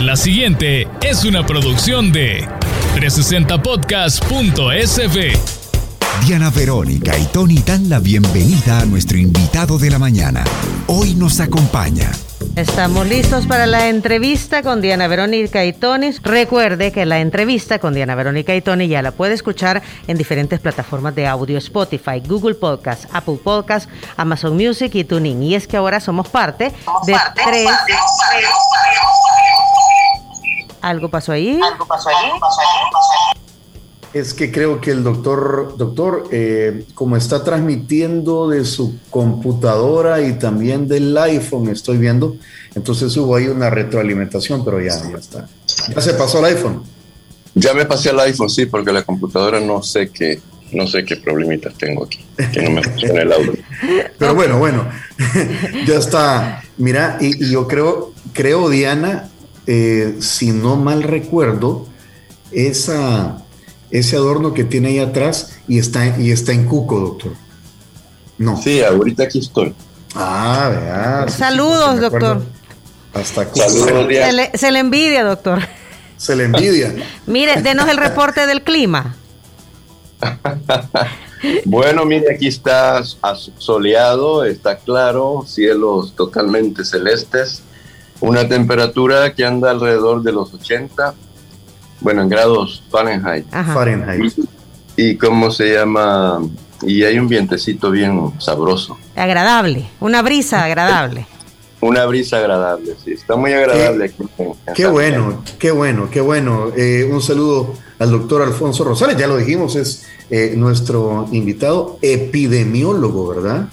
La siguiente es una producción de 360podcast.sv. Diana Verónica y Tony dan la bienvenida a nuestro invitado de la mañana. Hoy nos acompaña. Estamos listos para la entrevista con Diana Verónica y Tony. Recuerde que la entrevista con Diana Verónica y Tony ya la puede escuchar en diferentes plataformas de audio, Spotify, Google Podcast, Apple Podcast, Amazon Music y TuneIn. Y es que ahora somos parte de tres... ¿Algo pasó ahí? ¿Algo pasó ahí? Es que creo que el doctor, doctor, eh, como está transmitiendo de su computadora y también del iPhone, estoy viendo, entonces hubo ahí una retroalimentación, pero ya, ya está. ¿Ya se pasó el iPhone? Ya me pasé al iPhone, sí, porque la computadora no sé qué, no sé qué problemitas tengo aquí, que no me funciona el audio. Pero bueno, bueno, ya está. Mira, y, y yo creo, creo, Diana, eh, si no mal recuerdo, esa ese adorno que tiene ahí atrás y está, y está en cuco, doctor. No. Sí, ahorita aquí estoy. Ah, vea. Saludos, doctor. Hasta cuco. Saludos, se, le, se le envidia, doctor. Se le envidia. mire, denos el reporte del clima. bueno, mire, aquí está soleado, está claro, cielos totalmente celestes, una temperatura que anda alrededor de los 80, bueno, en grados Fahrenheit. Fahrenheit. Y, cómo se llama, y hay un vientecito bien sabroso. Agradable, una brisa agradable. Una brisa agradable, sí, está muy agradable. Qué, bueno, qué bueno, qué bueno. Eh, un saludo al doctor Alfonso Rosales, ya lo dijimos, es eh, nuestro invitado epidemiólogo, ¿verdad?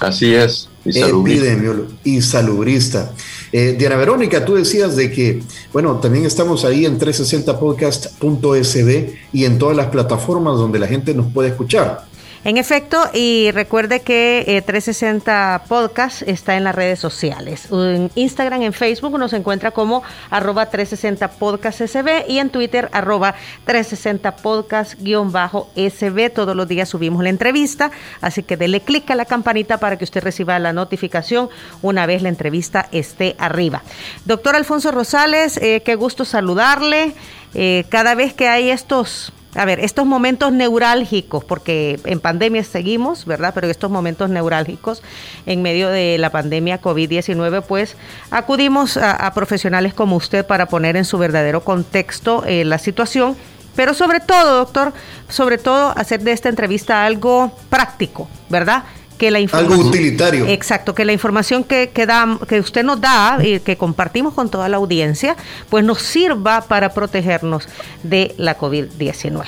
Así es, y epidemiólogo y salubrista. Eh, Diana Verónica, tú decías de que, bueno, también estamos ahí en 360podcast.sb y en todas las plataformas donde la gente nos puede escuchar. En efecto, y recuerde que 360 eh, Podcast está en las redes sociales. En Instagram, en Facebook nos encuentra como arroba 360 Podcast SB y en Twitter arroba 360 Podcast-SB. Todos los días subimos la entrevista, así que dele clic a la campanita para que usted reciba la notificación una vez la entrevista esté arriba. Doctor Alfonso Rosales, eh, qué gusto saludarle. Eh, cada vez que hay estos a ver, estos momentos neurálgicos, porque en pandemia seguimos, ¿verdad? Pero estos momentos neurálgicos en medio de la pandemia COVID-19, pues acudimos a, profesionales como usted para poner en su verdadero contexto eh, la situación, pero sobre todo, doctor, sobre todo hacer de esta entrevista algo práctico, ¿verdad? Que la información, algo utilitario. Exacto, que la información que, que, que usted nos da y que compartimos con toda la audiencia, pues nos sirva para protegernos de la COVID-19.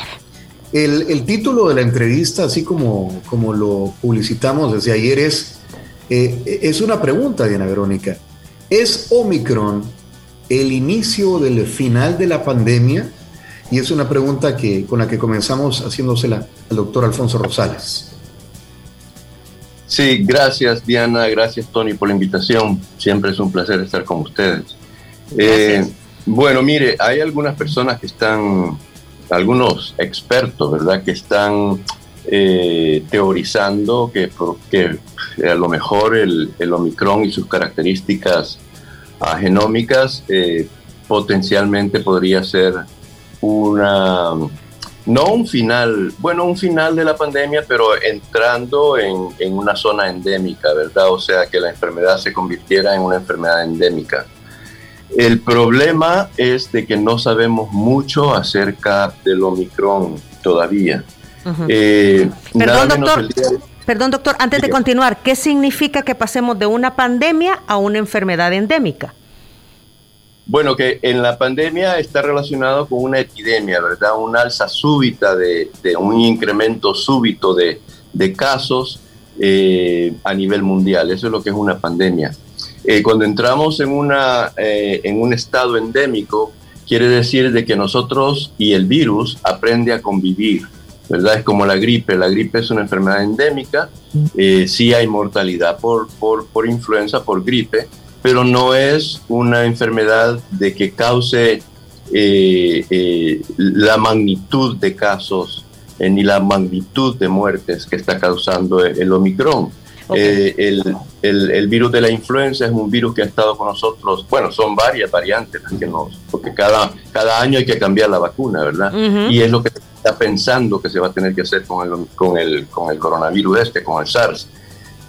El, el, título de la entrevista, así como, como lo publicitamos desde ayer, es, eh, es una pregunta, Diana Verónica. ¿Es Omicron el inicio del final de la pandemia? Y es una pregunta que, con la que comenzamos haciéndosela al doctor Alfonso Rosales. Sí, gracias Diana, gracias Tony por la invitación. Siempre es un placer estar con ustedes. Eh, bueno, mire, hay algunas personas que están, algunos expertos, ¿verdad?, que están eh, teorizando que, que, a lo mejor el, el Omicron y sus características genómicas eh, potencialmente podría ser una no un final, bueno, un final de la pandemia, pero entrando en, una zona endémica, ¿verdad? O sea, que la enfermedad se convirtiera en una enfermedad endémica. El problema es de que no sabemos mucho acerca del Omicron todavía. Eh, perdón, doctor. Perdón, doctor, antes de continuar, ¿qué significa que pasemos de una pandemia a una enfermedad endémica? Bueno, que en la pandemia está relacionado con una epidemia, ¿verdad? Una alza súbita de, un incremento súbito de, casos eh, a nivel mundial. Eso es lo que es una pandemia. Eh, cuando entramos en, una, eh, en un estado endémico, quiere decir de que nosotros y el virus aprende a convivir, ¿verdad? Es como la gripe. La gripe es una enfermedad endémica. sí hay mortalidad por, por, por influenza, por gripe, pero no es una enfermedad de que cause eh, eh, la magnitud de casos eh, ni la magnitud de muertes que está causando el Omicron. El, el, virus de la influenza es un virus que ha estado con nosotros, bueno, son varias variantes que nos, porque cada, cada año hay que cambiar la vacuna, ¿verdad? Y es lo que está pensando que se va a tener que hacer con el, con el, con el coronavirus este, con el SARS.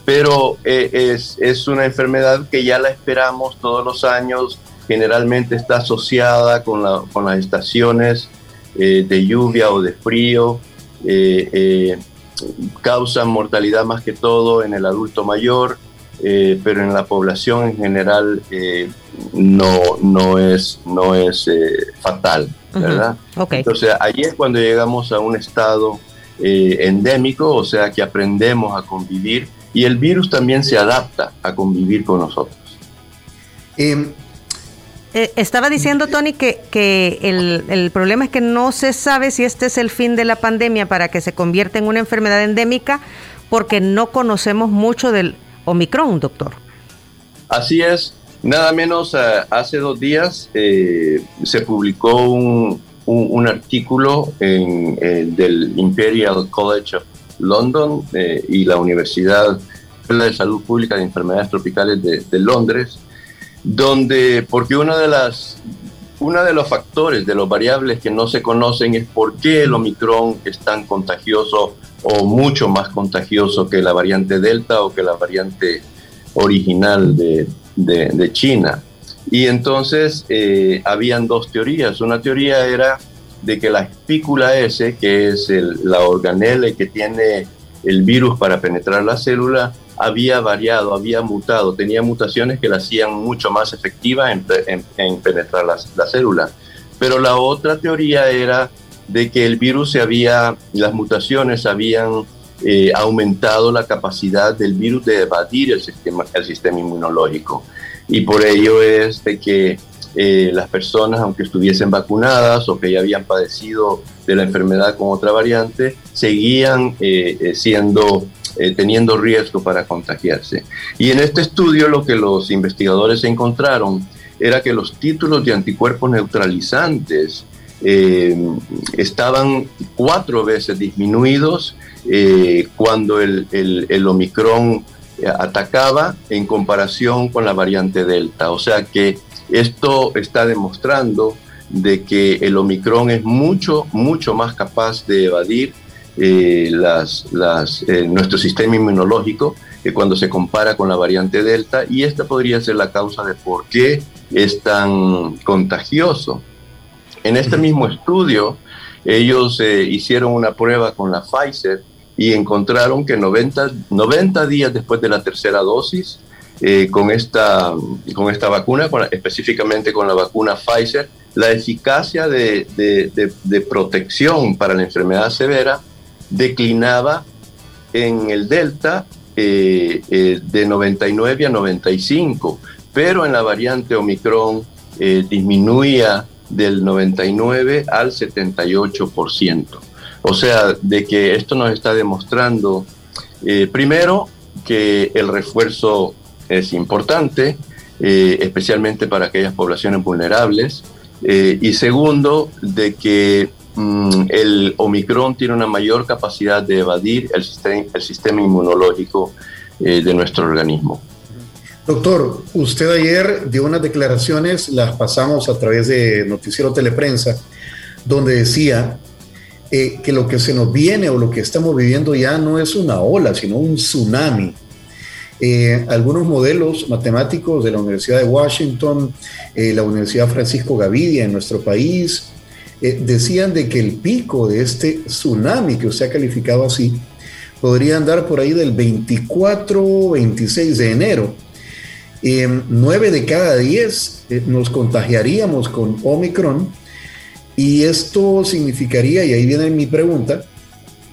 Pero eh, es, es una enfermedad que ya la esperamos todos los años, generalmente está asociada con, la, con las estaciones eh, de lluvia o de frío. Eh, causan mortalidad más que todo en el adulto mayor, eh, pero en la población en general eh, no, no es, no es eh, fatal, ¿verdad? Entonces ahí es cuando llegamos a un estado endémico, o sea que aprendemos a convivir y el virus también se adapta a convivir con nosotros. Em, eh, estaba diciendo, Tony, que, que el, problema es que no se sabe si este es el fin de la pandemia para que se convierta en una enfermedad endémica porque no conocemos mucho del Omicron, doctor. Así es. Nada menos eh, hace dos días eh, se publicó un, un, artículo en, del Imperial College of London y la Universidad de Salud Pública de Enfermedades Tropicales de, Londres, donde, porque una de las, uno de los factores, de los variables que no se conocen es por qué el Omicron es tan contagioso o mucho más contagioso que la variante Delta o que la variante original de, de, China. Y entonces eh, habían dos teorías. Una teoría era de que la espícula S, que es la organela que tiene el virus para penetrar la célula, había variado, había mutado, tenía mutaciones que la hacían mucho más efectiva en, penetrar la, célula. Pero la otra teoría era de que el virus se había, las mutaciones habían eh, aumentado la capacidad del virus de evadir el sistema, el sistema inmunológico. Y por ello es de que eh, las personas, aunque estuviesen vacunadas o que ya habían padecido de la enfermedad con otra variante, seguían eh, siendo eh, teniendo riesgo para contagiarse. Y en este estudio lo que los investigadores encontraron era que los títulos de anticuerpos neutralizantes estaban cuatro veces disminuidos cuando el, el, el Omicron atacaba en comparación con la variante Delta. O sea que esto está demostrando de que el Omicron es mucho, mucho más capaz de evadir eh, las, las, eh, nuestro sistema inmunológico que cuando se compara con la variante Delta y esta podría ser la causa de por qué es tan contagioso. En este mismo estudio, ellos eh, hicieron una prueba con la Pfizer y encontraron que 90, 90 días después de la tercera dosis, con, esta, con esta vacuna, específicamente con la vacuna Pfizer, la eficacia de, de, protección para la enfermedad severa declinaba en el delta eh, eh, de 99 a 95, pero en la variante Omicron eh, disminuía del 99 al 78%. O sea, de que esto nos está demostrando, primero, que el refuerzo es importante, especialmente para aquellas poblaciones vulnerables, y segundo, de que Mm, el Omicron tiene una mayor capacidad de evadir el sistema, el sistema inmunológico eh, de nuestro organismo. Doctor, usted ayer dio unas declaraciones, las pasamos a través de Noticiero Teleprensa, donde decía eh, que lo que se nos viene o lo que estamos viviendo ya no es una ola, sino un tsunami. Eh, algunos modelos matemáticos de la Universidad de Washington, la Universidad Francisco Gavidia en nuestro país, eh, decían de que el pico de este tsunami que usted ha calificado así podría andar por ahí del 24 26 de enero. Eh, 9 de cada 10 eh, nos contagiaríamos con Omicron y esto significaría, y ahí viene mi pregunta,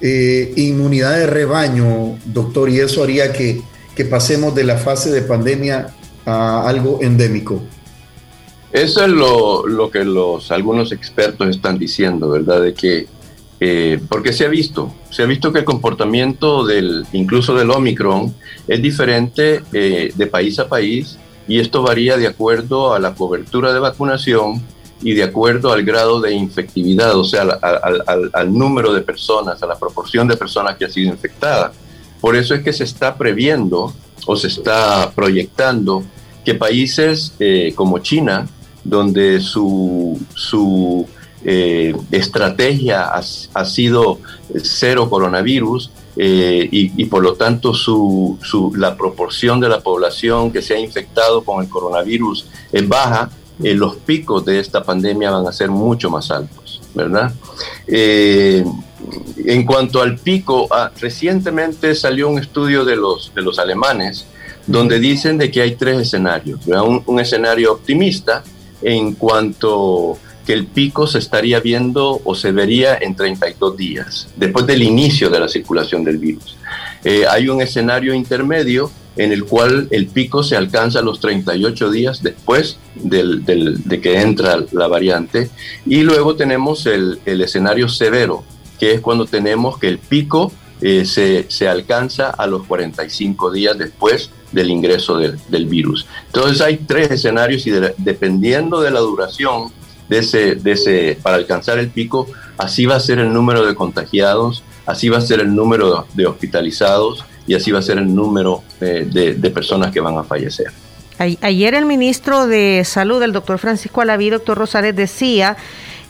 eh, inmunidad de rebaño, doctor, y eso haría que, que pasemos de la fase de pandemia a algo endémico. Eso es lo, lo, que los algunos expertos están diciendo, ¿verdad? De que, eh, porque se ha visto, se ha visto que el comportamiento del, incluso del Omicron, es diferente eh, de país a país y esto varía de acuerdo a la cobertura de vacunación y de acuerdo al grado de infectividad, o sea, al, al, número de personas, a la proporción de personas que ha sido infectada. Por eso es que se está previendo o se está proyectando que países eh, como China, donde su, su eh, estrategia ha, sido cero coronavirus eh, y, por lo tanto su, la proporción de la población que se ha infectado con el coronavirus es baja, los picos de esta pandemia van a ser mucho más altos, ¿verdad? En cuanto al pico, ah, recientemente salió un estudio de los, de los alemanes donde dicen de que hay tres escenarios. Un, escenario optimista en cuanto que el pico se estaría viendo o se vería en 32 días, después del inicio de la circulación del virus. Eh, hay un escenario intermedio en el cual el pico se alcanza a los 38 días después de que entra la variante. Y luego tenemos el escenario severo, que es cuando tenemos que el pico eh, se, se, alcanza a los 45 días después del ingreso del, del virus. Entonces hay tres escenarios y dependiendo de la duración de ese, de ese, para alcanzar el pico, así va a ser el número de contagiados, así va a ser el número de hospitalizados y así va a ser el número eh, de, de, personas que van a fallecer. Ayer el ministro de Salud, el doctor Francisco Alaví, doctor Rosales, decía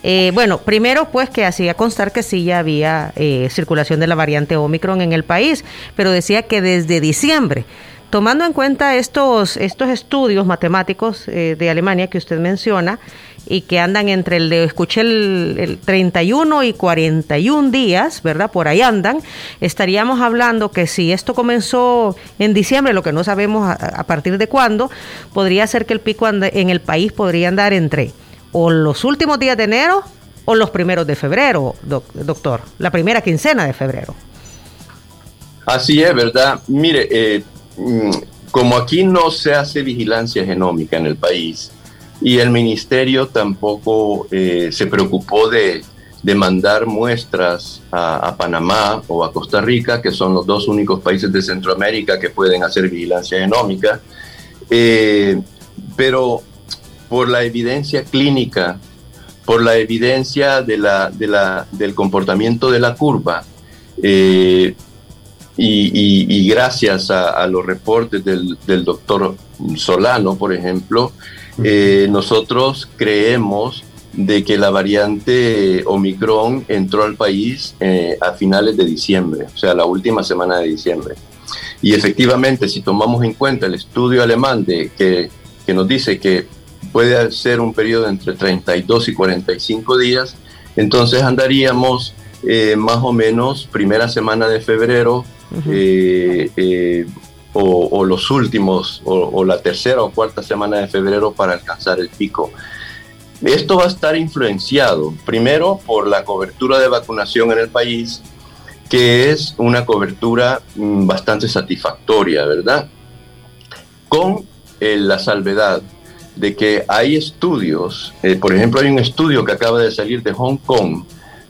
eh, bueno, primero pues que hacía constar que sí ya había eh, circulación de la variante Omicron en el país, pero decía que desde diciembre, tomando en cuenta estos, estos estudios matemáticos eh, de Alemania que usted menciona y que andan entre el de, escuché el, el 31 y 41 días, ¿verdad? Por ahí andan, estaríamos hablando que si esto comenzó en diciembre, lo que no sabemos a, partir de cuándo, podría ser que el pico en el país podría andar entre o los últimos días de enero o los primeros de febrero, doctor, la primera quincena de febrero. Así es, ¿verdad? Mire, eh, mm, como aquí no se hace vigilancia genómica en el país y el ministerio tampoco eh, se preocupó de, mandar muestras a, Panamá o a Costa Rica, que son los dos únicos países de Centroamérica que pueden hacer vigilancia genómica, eh, pero por la evidencia clínica, por la evidencia de la, de la, del comportamiento de la curva, eh, y, gracias a, los reportes del, del, doctor Solano, por ejemplo, eh, nosotros creemos de que la variante Omicron entró al país eh, a finales de diciembre, o sea, la última semana de diciembre. Y efectivamente, si tomamos en cuenta el estudio alemán de, que, que nos dice que puede ser un periodo entre 32 y 45 días, entonces andaríamos eh, más o menos primera semana de febrero eh, eh, o, los últimos, o, la tercera o cuarta semana de febrero para alcanzar el pico. Esto va a estar influenciado primero por la cobertura de vacunación en el país, que es una cobertura mm, bastante satisfactoria, ¿verdad? Con la salvedad de que hay estudios, eh, por ejemplo hay un estudio que acaba de salir de Hong Kong,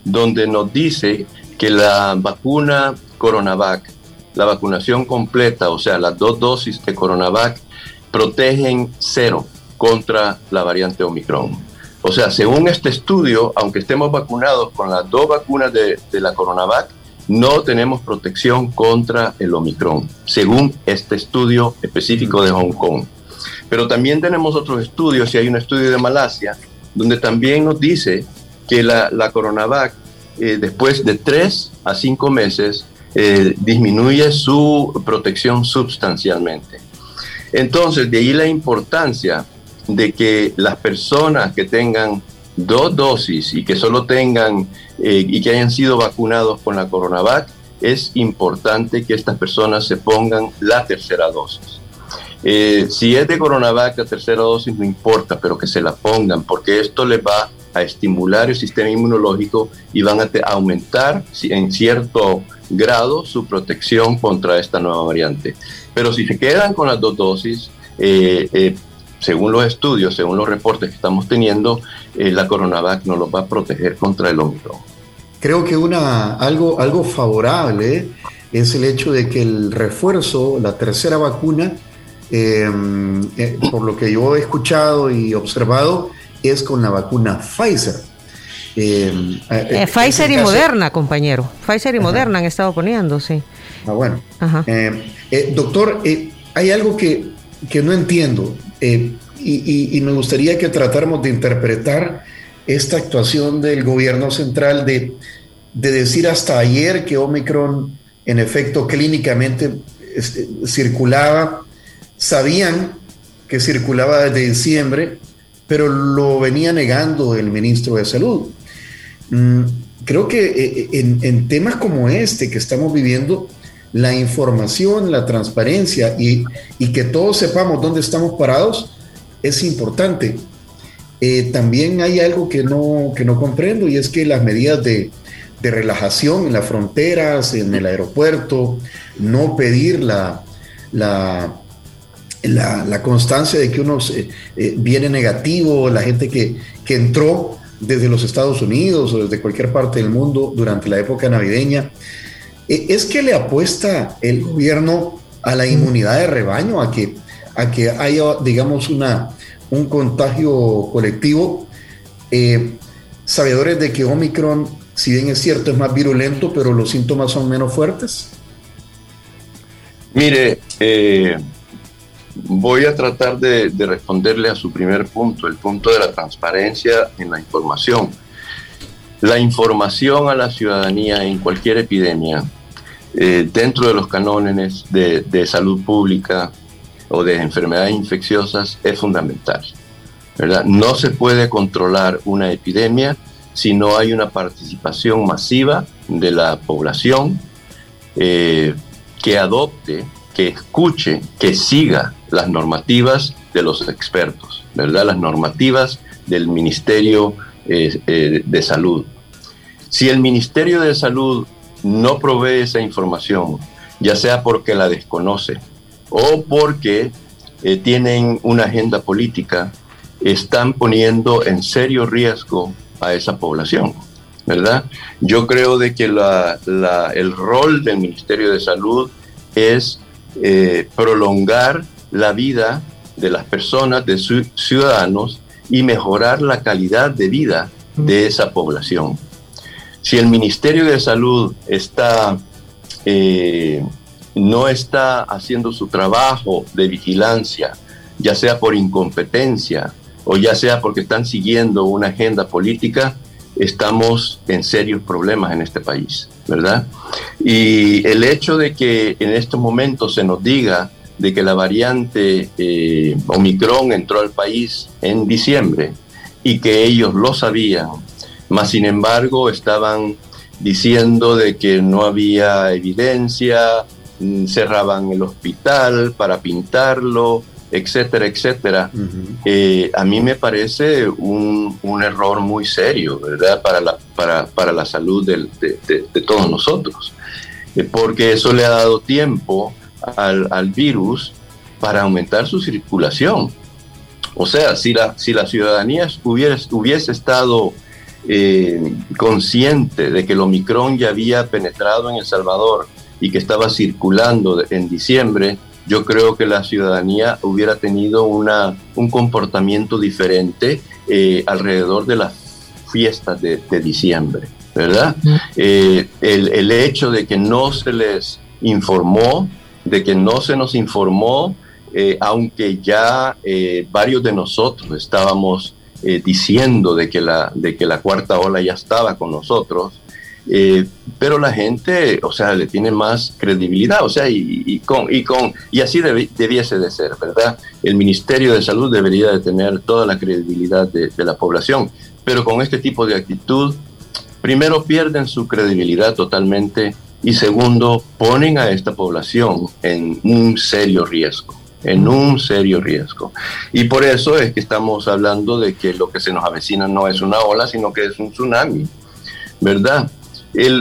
donde nos dice que la vacuna Coronavac, la vacunación completa, o sea, las dos dosis de Coronavac, protegen cero contra la variante Omicron. O sea, según este estudio, aunque estemos vacunados con las dos vacunas de, de la Coronavac, no tenemos protección contra el Omicron, según este estudio específico de Hong Kong. Pero también tenemos otros estudios, y hay un estudio de Malasia, donde también nos dice que la, la Coronavac, eh, después de tres a cinco meses, eh, disminuye su protección sustancialmente. Entonces, de ahí la importancia de que las personas que tengan dos dosis y que solo tengan eh, y que hayan sido vacunados con la Coronavac, es importante que estas personas se pongan la tercera dosis. Eh, si es de Coronavac, la tercera dosis no importa, pero que se la pongan, porque esto les va a estimular el sistema inmunológico y van a aumentar en cierto grado su protección contra esta nueva variante. Pero si se quedan con las dos dosis, eh, eh, según los estudios, según los reportes que estamos teniendo, la Coronavac no los va a proteger contra el Omicron. Creo que algo, algo favorable es el hecho de que el refuerzo, la tercera vacuna, Em, eh, por lo que yo he escuchado y observado, es con la vacuna Pfizer. Em, eh, eh, Pfizer y Moderna, compañero. Pfizer y Moderna han estado poniendo, sí. Ah, bueno. doctor, hay algo que, que no entiendo y, me gustaría que tratáramos de interpretar esta actuación del gobierno central de, de decir hasta ayer que Omicron en efecto clínicamente este, circulaba, sabían que circulaba desde diciembre, pero lo venía negando el ministro de Salud. Mm, creo que eh, en, en, temas como este que estamos viviendo, la información, la transparencia y, y que todos sepamos dónde estamos parados es importante. Eh, también hay algo que no, que no comprendo y es que las medidas de, de relajación en las fronteras, en el aeropuerto, no pedir la, la, constancia de que uno eh, viene negativo, la gente que, que entró desde los Estados Unidos o desde cualquier parte del mundo durante la época navideña, eh, es que le apuesta el gobierno a la inmunidad de rebaño, a que a que haya, digamos, una, un contagio colectivo. Eh, sabedores de que Omicron, si bien es cierto, es más virulento, pero los síntomas son menos fuertes? Mire, voy a tratar de, responderle a su primer punto, el punto de la transparencia en la información. La información a la ciudadanía en cualquier epidemia, eh, dentro de los cánones de, de salud pública, o de enfermedades infecciosas es fundamental. ¿verdad? No se puede controlar una epidemia si no hay una participación masiva de la población eh, que adopte, que escuche, que siga las normativas de los expertos, ¿verdad? Las normativas del Ministerio eh, eh, de Salud. Si el Ministerio de Salud no provee esa información, ya sea porque la desconoce, o porque eh, tienen una agenda política, están poniendo en serio riesgo a esa población, ¿verdad? Yo creo de que el rol del Ministerio de Salud es prolongar la vida de las personas, de sus ciudadanos, y mejorar la calidad de vida de esa población. Si el Ministerio de Salud está eh, no está haciendo su trabajo de vigilancia, ya sea por incompetencia o ya sea porque están siguiendo una agenda política, estamos en serios problemas en este país, ¿verdad? Y el hecho de que en estos momentos se nos diga de que la variante eh, Omicron entró al país en diciembre y que ellos lo sabían, más sin embargo estaban diciendo de que no había evidencia, Mm, cerraban el hospital para pintarlo, etcétera, etcétera. Eh, a mí me parece un, error muy serio, ¿verdad? Para la, para, la salud de, todos nosotros, eh, porque eso le ha dado tiempo al, virus para aumentar su circulación. O sea, si la, si la ciudadanía hubiese, hubiese estado eh, consciente de que el Omicron ya había penetrado en El Salvador, y que estaba circulando en diciembre, yo creo que la ciudadanía hubiera tenido una, un comportamiento diferente eh, alrededor de las fiestas de, diciembre, ¿verdad? Eh, el, el, hecho de que no se les informó, de que no se nos informó, eh, aunque ya varios de nosotros estábamos diciendo de que, la, de que la cuarta ola ya estaba con nosotros, eh, pero la gente, o sea, le tiene más credibilidad, o sea, y, con, y, con, y así debiese de ser, ¿verdad? El Ministerio de Salud debería de tener toda la credibilidad de, la población, pero con este tipo de actitud, primero pierden su credibilidad totalmente y segundo, ponen a esta población en un serio riesgo en un serio riesgo. Y por eso es que estamos hablando de que lo que se nos avecina no es una ola, sino que es un tsunami, ¿verdad?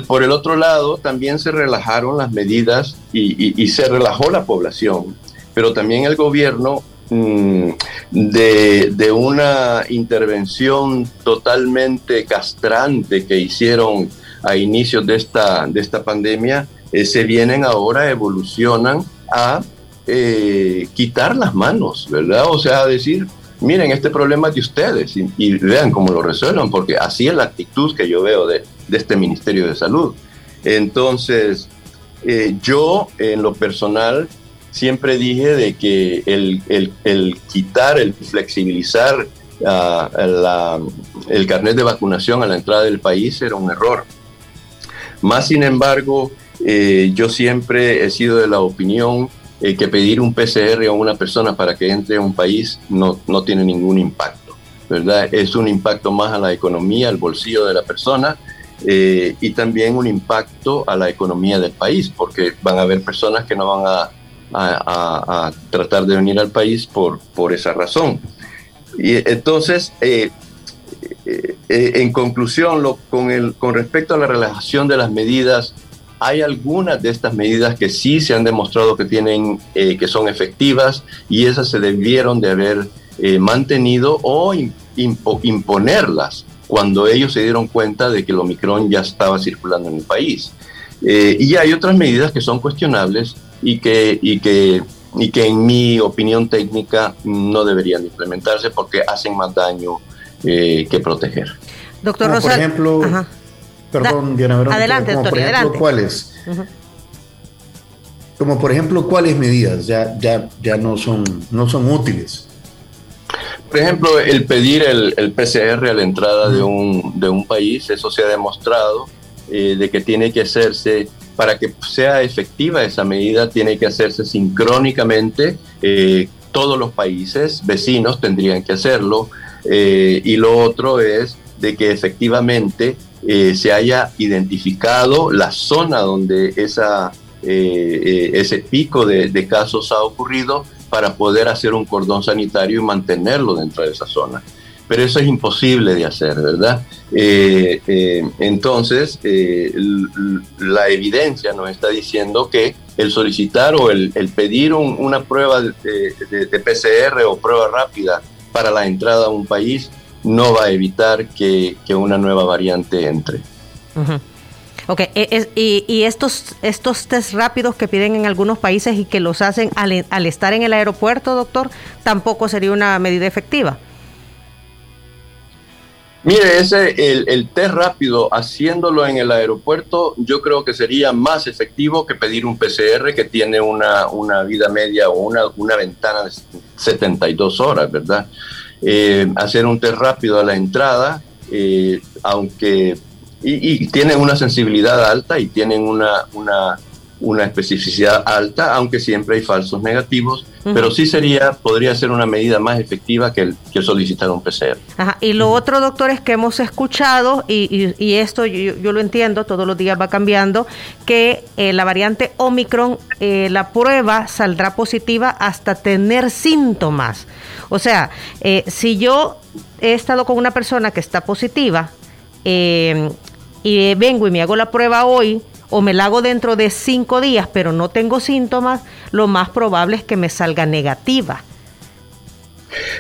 por el otro lado, también se relajaron las medidas y, se relajó la población, pero también el gobierno mm, de, una intervención totalmente castrante que hicieron a inicios de esta, de esta pandemia, eh, se vienen ahora, evolucionan a eh, quitar las manos, ¿verdad? O sea, a decir, miren, este problema es de ustedes y, vean cómo lo resuelvan, porque así es la actitud que yo veo de, este Ministerio de Salud. Entonces, eh, yo en lo personal siempre dije de que el, el, quitar, el flexibilizar ah, el carnet de vacunación a la entrada del país era un error. Más sin embargo, eh, yo siempre he sido de la opinión eh, que pedir un PCR a una persona para que entre a un país no, no tiene ningún impacto, ¿verdad? Es un impacto más a la economía, al bolsillo de la persona eh, y también un impacto a la economía del país, porque van a haber personas que no van a, a, tratar de venir al país por, por esa razón. Y entonces, eh, en conclusión, lo, con, el, con respecto a la relajación de las medidas hay algunas de estas medidas que sí se han demostrado que tienen, eh, que son efectivas y esas se debieron de haber eh, mantenido o imponerlas cuando ellos se dieron cuenta de que el Omicron ya estaba circulando en el país. Eh, y hay otras medidas que son cuestionables y que, y que, y que en mi opinión técnica no deberían implementarse porque hacen más daño que proteger. Doctor Rosal, por ejemplo, Perdón, Diana Verónica. Adelante, como por ejemplo, ¿cuáles? Como por ejemplo, ¿cuáles medidas ya, ya, ya no, son, no son útiles? Por ejemplo, el pedir el, PCR a la entrada de, un, de un país, eso se ha demostrado eh, de que tiene que hacerse, para que sea efectiva esa medida, tiene que hacerse sincrónicamente. Eh, todos los países vecinos tendrían que hacerlo. Eh, y lo otro es de que efectivamente eh, se haya identificado la zona donde esa, eh, ese pico de, casos ha ocurrido para poder hacer un cordón sanitario y mantenerlo dentro de esa zona. Pero eso es imposible de hacer, ¿verdad? entonces, la evidencia nos está diciendo que el solicitar o el, pedir una prueba de PCR o prueba rápida para la entrada a un país no va a evitar que, una nueva variante entre. Ok, e, y, estos, estos test rápidos que piden en algunos países y que los hacen al, estar en el aeropuerto, doctor, tampoco sería una medida efectiva. Mire, ese, el, test rápido haciéndolo en el aeropuerto, yo creo que sería más efectivo que pedir un PCR que tiene una, una vida media o una, una ventana de 72 horas, ¿verdad? Eh, hacer un test rápido a la entrada, eh, aunque y, tienen una sensibilidad alta y tienen una, una, una especificidad alta, aunque siempre hay falsos negativos, pero sí sería, podría ser una medida más efectiva que, el, que solicitar un PCR. Y lo otro, doctor, es que hemos escuchado, y, y, esto yo, lo entiendo, todos los días va cambiando, que eh, la variante Omicron, la prueba saldrá positiva hasta tener síntomas. O sea, eh, si yo he estado con una persona que está positiva eh, y vengo y me hago la prueba hoy o me la hago dentro de cinco días, pero no tengo síntomas, lo más probable es que me salga negativa.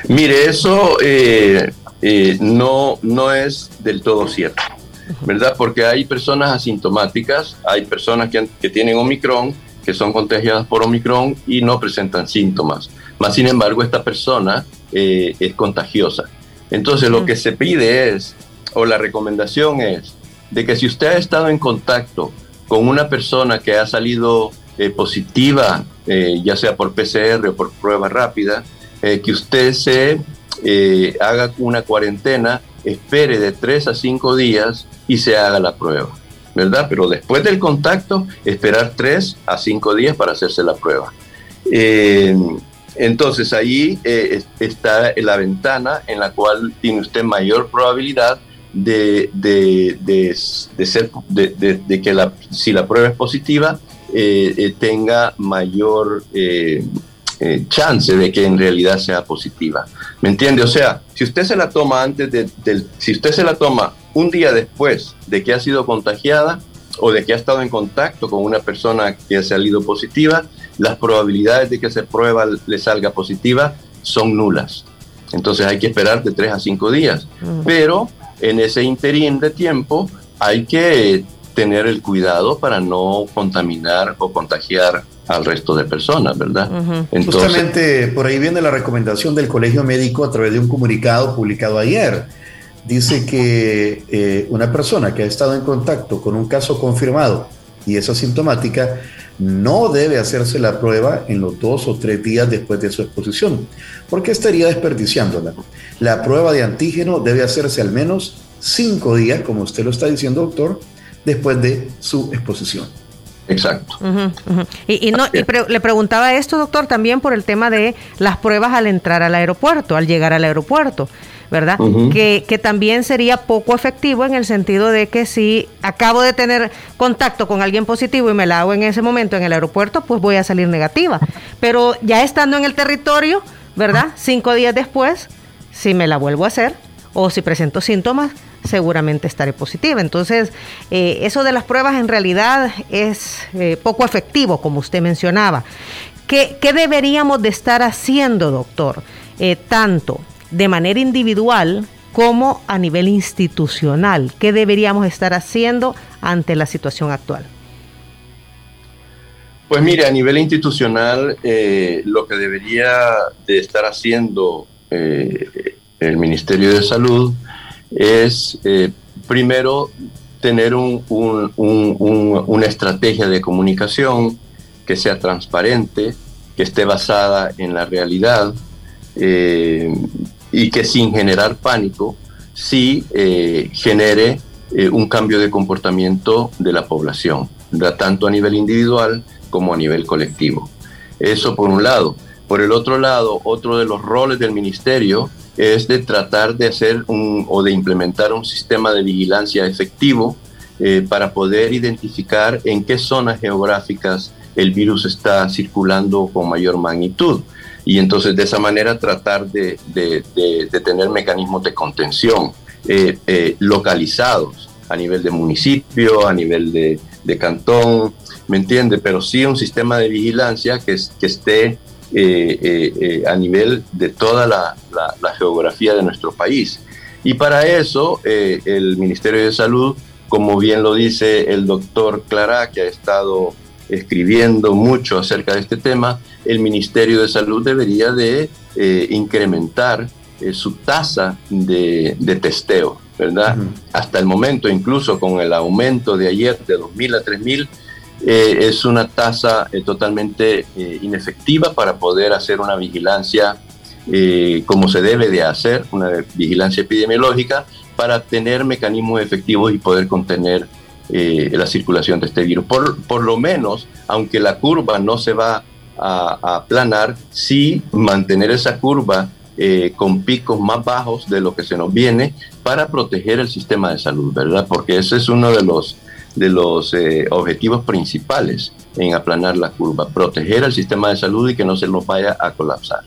Mire, eso eh, no, no es del todo cierto, ¿verdad? Porque hay personas asintomáticas, hay personas que, que tienen Omicron, que son contagiadas por Omicron y no presentan síntomas. Más sin embargo, esta persona eh, es contagiosa. Entonces, lo que se pide es, o la recomendación es, de que si usted ha estado en contacto con una persona que ha salido eh, positiva, eh, ya sea por PCR o por prueba rápida, que usted se haga una cuarentena, espere de tres a cinco días y se haga la prueba. ¿verdad? Pero después del contacto, esperar tres a cinco días para hacerse la prueba. Entonces ahí eh, está la ventana en la cual tiene usted mayor probabilidad de, ser, de, que la, si la prueba es positiva, eh, eh, tenga mayor chance de que en realidad sea positiva. ¿Me entiende? O sea, si usted se la toma antes de, si usted se la toma un día después de que ha sido contagiada o de que ha estado en contacto con una persona que ha salido positiva, las probabilidades de que esa prueba le salga positiva son nulas. Entonces hay que esperar de 3 a 5 días. Pero en ese interín de tiempo hay que tener el cuidado para no contaminar o contagiar al resto de personas, ¿verdad? Justamente por ahí viene la recomendación del Colegio Médico a través de un comunicado publicado ayer. Dice que eh, una persona que ha estado en contacto con un caso confirmado y es asintomática, no debe hacerse la prueba en los dos o tres días después de su exposición, porque estaría desperdiciándola. La prueba de antígeno debe hacerse al menos cinco días, como usted lo está diciendo, doctor, después de su exposición. Exacto. Y, no, le preguntaba esto, doctor, también por el tema de las pruebas al entrar al aeropuerto, al llegar al aeropuerto. ¿Verdad? que, que, también sería poco efectivo en el sentido de que si acabo de tener contacto con alguien positivo y me la hago en ese momento en el aeropuerto, pues voy a salir negativa. Pero ya estando en el territorio, ¿verdad? Cinco días después, si me la vuelvo a hacer o si presento síntomas, seguramente estaré positiva. Entonces, eh, eso de las pruebas en realidad es eh, poco efectivo, como usted mencionaba. ¿Qué, ¿Qué, deberíamos de estar haciendo, doctor? Eh, tanto de manera individual como a nivel institucional? ¿Qué deberíamos estar haciendo ante la situación actual? Pues mire, a nivel institucional, eh, lo que debería de estar haciendo eh, el Ministerio de Salud es, eh, primero, tener una estrategia de comunicación que sea transparente, que esté basada en la realidad, y que sin generar pánico sí eh, genere eh, un cambio de comportamiento de la población, tanto a nivel individual como a nivel colectivo. Eso por un lado. Por el otro lado, otro de los roles del ministerio es de tratar de hacer un, o de implementar un sistema de vigilancia efectivo eh, para poder identificar en qué zonas geográficas el virus está circulando con mayor magnitud y entonces de esa manera tratar de, tener mecanismos de contención eh, eh, localizados a nivel de municipio, a nivel de, cantón, ¿me entiende? Pero sí un sistema de vigilancia que, que esté eh, a nivel de toda la, geografía de nuestro país. Y para eso el Ministerio de Salud, como bien lo dice el doctor Clara, que ha estado escribiendo mucho acerca de este tema, el Ministerio de Salud debería de eh, incrementar eh, su tasa de, testeo, ¿verdad? Hasta el momento, incluso con el aumento de ayer de 2.000 a 3.000, eh, es una tasa totalmente inefectiva para poder hacer una vigilancia como se debe de hacer, una vigilancia epidemiológica, para tener mecanismos efectivos y poder contener la circulación de este virus. Por, por lo menos, aunque la curva no se va a, aplanar, sí mantener esa curva eh, con picos más bajos de lo que se nos viene para proteger el sistema de salud, ¿verdad? Porque ese es uno de los, de los eh, objetivos principales en aplanar la curva, proteger el sistema de salud y que no se nos vaya a colapsar.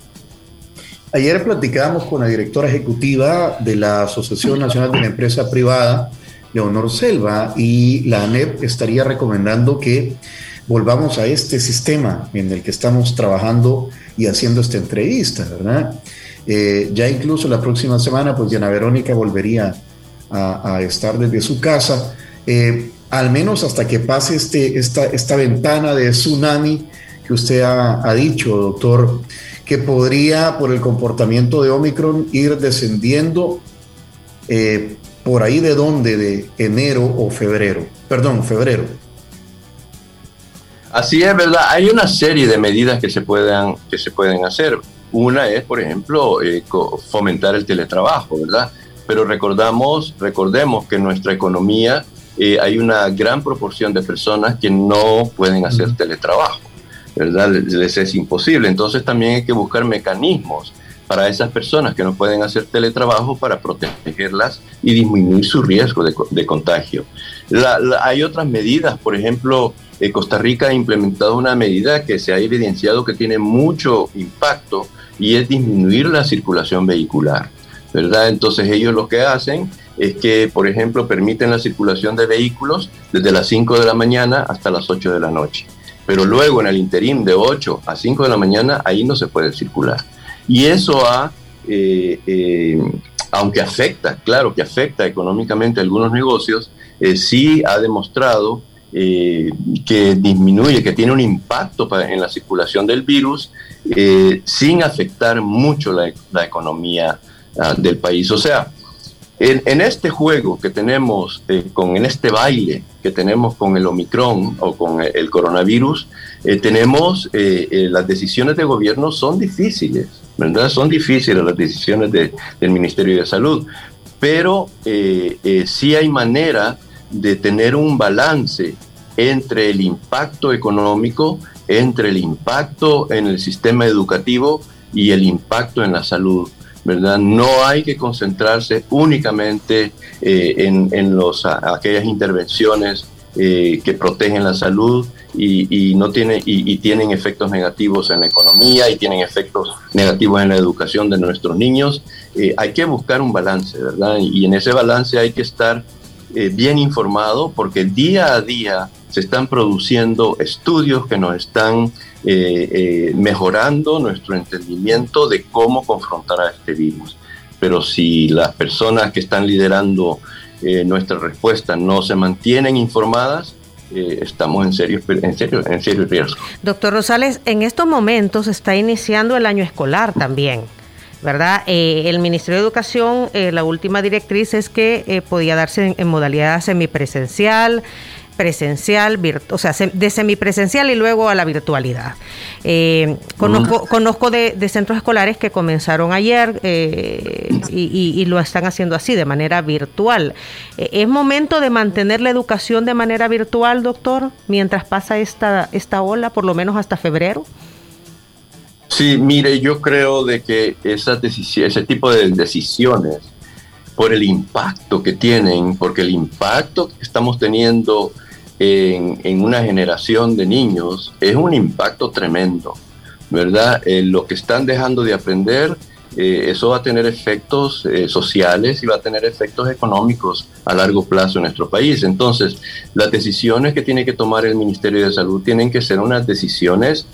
Ayer platicábamos con la directora ejecutiva de la Asociación Nacional de la Empresa Privada, Leonor Selva, y la ANEP estaría recomendando que volvamos a este sistema en el que estamos trabajando y haciendo esta entrevista, ¿verdad? Eh, ya incluso la próxima semana, pues Diana Verónica volvería a, estar desde su casa, eh, al menos hasta que pase este, esta, esta ventana de tsunami que usted ha, dicho, doctor, que podría, por el comportamiento de Omicron, ir descendiendo eh, por ahí de dónde, de enero o febrero, perdón, febrero. Así es, ¿verdad? Hay una serie de medidas que se pueden, que se pueden hacer. Una es, por ejemplo, eh, fomentar el teletrabajo, ¿verdad? Pero recordamos, recordemos que en nuestra economía eh, hay una gran proporción de personas que no pueden hacer teletrabajo, ¿verdad? Les es imposible. Entonces también hay que buscar mecanismos para esas personas que no pueden hacer teletrabajo para protegerlas y disminuir su riesgo de, contagio. hay otras medidas, por ejemplo, eh, Costa Rica ha implementado una medida que se ha evidenciado que tiene mucho impacto y es disminuir la circulación vehicular, ¿verdad? Entonces ellos lo que hacen es que, por ejemplo, permiten la circulación de vehículos desde las 5 de la mañana hasta las 8 de la noche. Pero luego en el interín de 8 a 5 de la mañana ahí no se puede circular. Y eso ha, eh, eh, aunque afecta, claro que afecta económicamente a algunos negocios, sí ha demostrado eh, que disminuye, que tiene un impacto en la circulación del virus eh, sin afectar mucho la, economía ah, del país. O sea, En, este juego que tenemos, eh, con, en este baile que tenemos con el Omicron o con el, coronavirus, eh, tenemos las decisiones de gobierno son difíciles, ¿verdad? Son difíciles las decisiones del Ministerio de Salud, pero sí hay manera de tener un balance entre el impacto económico, entre el impacto en el sistema educativo y el impacto en la salud. ¿verdad? No hay que concentrarse únicamente eh, en, los, aquellas intervenciones eh, que protegen la salud y, no tiene, y, tienen efectos negativos en la economía y tienen efectos negativos en la educación de nuestros niños. Eh, hay que buscar un balance, ¿verdad? Y en ese balance hay que estar bien informado porque día a día se están produciendo estudios que nos están eh, eh, mejorando nuestro entendimiento de cómo confrontar a este virus. Pero si las personas que están liderando eh, nuestra respuesta no se mantienen informadas, estamos en serio, en, serio, en serio riesgo. Doctor Rosales, en estos momentos está iniciando el año escolar también. ¿verdad? el Ministerio de Educación, la última directriz es que podía darse en, en modalidad semipresencial, presencial, o sea, de semipresencial y luego a la virtualidad. Eh, conozco, conozco de, centros escolares que comenzaron ayer eh, y, lo están haciendo así, de manera virtual. Eh, ¿Es momento de mantener la educación de manera virtual, doctor, mientras pasa esta, esta ola, por lo menos hasta febrero? Sí, mire, yo creo de que esa ese tipo de decisiones, por el impacto que tienen, porque el impacto que estamos teniendo en, una generación de niños es un impacto tremendo, ¿verdad? Eh, lo que están dejando de aprender, eh, eso va a tener efectos eh, sociales y va a tener efectos económicos a largo plazo en nuestro país. Entonces, las decisiones que tiene que tomar el Ministerio de Salud tienen que ser unas decisiones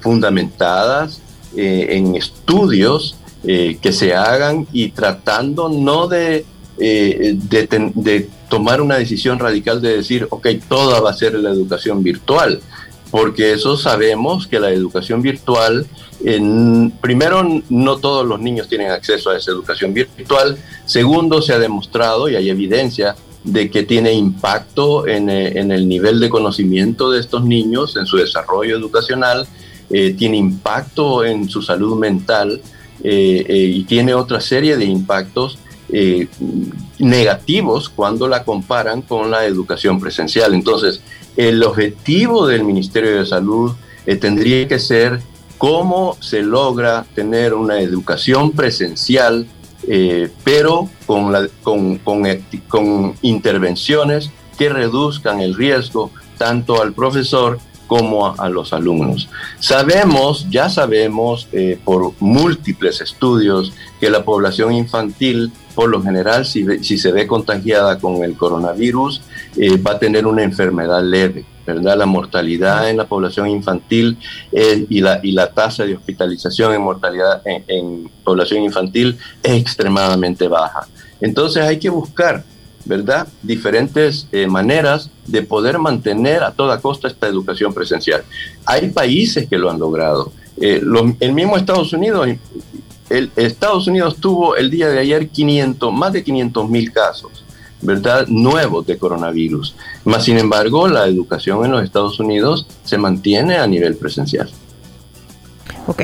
fundamentadas en estudios que se hagan y tratando no de, de, de tomar una decisión radical de decir, ok, toda va a ser la educación virtual, porque eso sabemos que la educación virtual, en, primero, no todos los niños tienen acceso a esa educación virtual, segundo, se ha demostrado y hay evidencia de que tiene impacto en, eh, el nivel de conocimiento de estos niños, en su desarrollo educacional, eh, tiene impacto en su salud mental eh, y tiene otra serie de impactos eh, negativos cuando la comparan con la educación presencial. Entonces, el objetivo del Ministerio de Salud eh, tendría que ser cómo se logra tener una educación presencial, eh, pero con, con, con intervenciones que reduzcan el riesgo tanto al profesor como a, los alumnos. Sabemos, ya sabemos por múltiples estudios que la población infantil por lo general, si, se ve contagiada con el coronavirus, eh, va a tener una enfermedad leve, ¿verdad? La mortalidad en la población infantil eh, y, la, tasa de hospitalización en mortalidad en, población infantil es extremadamente baja. Entonces hay que buscar, ¿verdad? Diferentes eh, maneras de poder mantener a toda costa esta educación presencial. Hay países que lo han logrado. el mismo Estados Unidos el, Estados Unidos tuvo el día de ayer 500, más de 500 mil casos, ¿verdad? Nuevos de coronavirus. Más sin embargo, la educación en los Estados Unidos se mantiene a nivel presencial. Ok.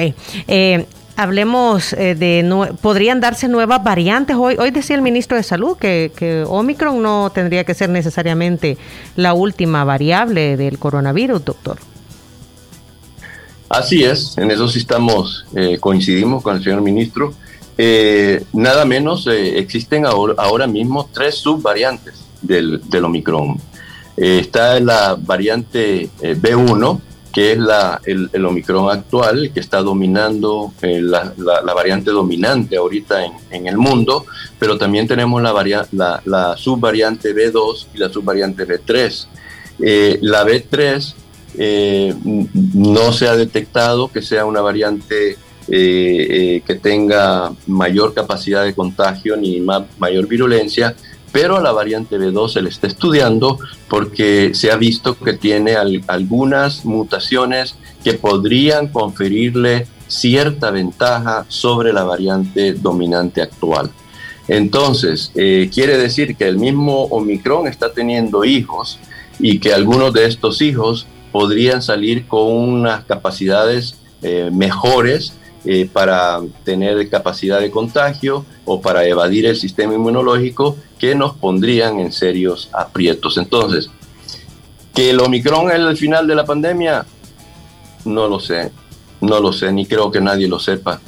Eh, hablemos eh, de, podrían darse nuevas variantes. Hoy, hoy decía el ministro de Salud que, Omicron no tendría que ser necesariamente la última variable del coronavirus, doctor. Así es, en eso sí estamos, eh, coincidimos con el señor ministro. Eh, nada menos, eh, existen ahora, mismo tres subvariantes del, Omicron. está la variante B1, que es la, el, Omicron actual, que está dominando, la, variante dominante ahorita en, el mundo, pero también tenemos la, la, subvariante B2 y la subvariante B3. la B3 eh, no se ha detectado que sea una variante eh, eh, que tenga mayor capacidad de contagio ni mayor virulencia, pero a la variante B2 se le está estudiando porque se ha visto que tiene algunas mutaciones que podrían conferirle cierta ventaja sobre la variante dominante actual. Entonces, eh, quiere decir que el mismo Omicron está teniendo hijos y que algunos de estos hijos podrían salir con unas capacidades eh, mejores eh, para tener capacidad de contagio o para evadir el sistema inmunológico que nos pondrían en serios aprietos. Entonces, que el Omicron es el final de la pandemia, no lo sé, no lo sé, ni creo que nadie lo sepa,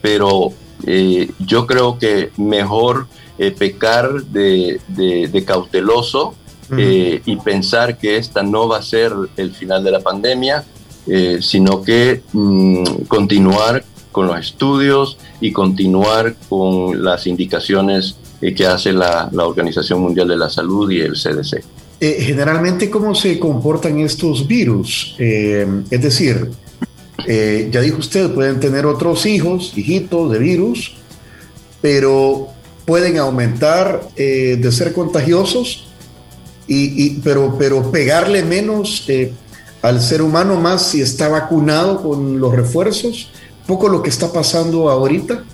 pero eh, yo creo que mejor eh, pecar de, cauteloso eh, y pensar que esta no va a ser el final de la pandemia, sino que mm, continuar con los estudios y continuar con las indicaciones que hace la, Organización Mundial de la Salud y el CDC. generalmente, ¿cómo se comportan estos virus? es decir, eh, ya dijo usted, pueden tener otros hijos, hijitos de virus, pero pueden aumentar eh, de ser contagiosos, y, pero, pero pegarle menos eh, al ser humano más si está vacunado con los refuerzos, poco lo que está pasando ahorita.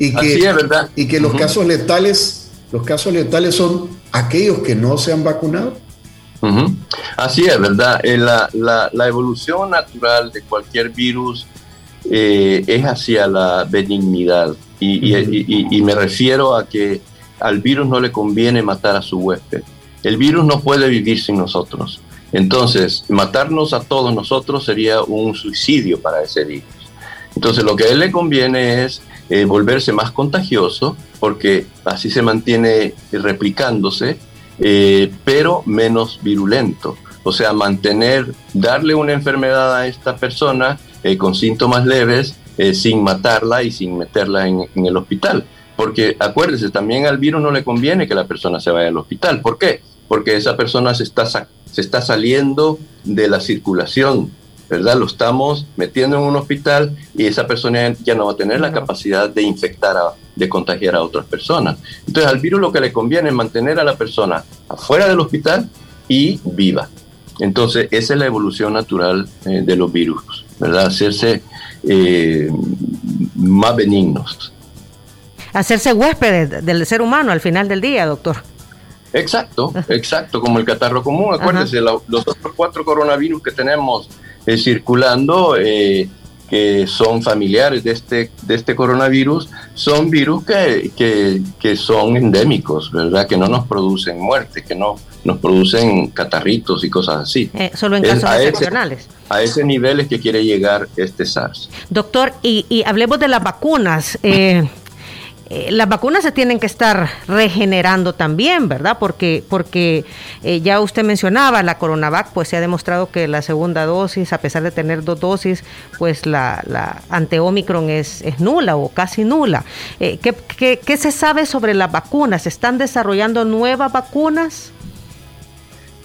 Y que, es, ¿verdad? Y que los casos letales, los casos letales son aquellos que no se han vacunado. Así es, ¿verdad? Eh, la, la, evolución natural de cualquier virus eh, es hacia la benignidad. Y, me refiero a que al virus no le conviene matar a su huésped. El virus no puede vivir sin nosotros. Entonces, matarnos a todos nosotros sería un suicidio para ese virus. Entonces, lo que a él le conviene es eh, volverse más contagioso, porque así se mantiene replicándose eh, pero menos virulento. O sea, mantener, darle una enfermedad a esta persona eh, con síntomas leves eh, sin matarla y sin meterla en, el hospital. Porque acuérdese, también al virus no le conviene que la persona se vaya al hospital. ¿Por qué? Porque esa persona se está, se está saliendo de la circulación ¿verdad? Lo estamos metiendo en un hospital y esa persona ya no va a tener la capacidad de infectar, de contagiar a otras personas. Entonces al virus lo que le conviene es mantener a la persona afuera del hospital y viva. Entonces esa es la evolución natural eh, de los virus, ¿verdad? Hacerse eh, más benignos. Hacerse huéspedes del ser humano al final del día, doctor. Exacto, exacto, como el catarro común. Acuérdense, los otros cuatro coronavirus que tenemos eh, circulando, eh, que son familiares de este, de este coronavirus, son virus que, que, son endémicos, ¿verdad? Que no nos producen muerte, que no nos producen catarritos y cosas así. Eh, solo en casos excepcionales. a ese nivel es que quiere llegar este SARS. Doctor, y, y hablemos de las vacunas. Eh, eh, las vacunas se tienen que estar regenerando también, ¿verdad? Porque, porque eh, ya usted mencionaba, la Coronavac, pues se ha demostrado que la segunda dosis, a pesar de tener dos dosis, pues la, ante Omicron es, nula o casi nula. Eh, ¿qué, qué, se sabe sobre las vacunas? ¿Se están desarrollando nuevas vacunas?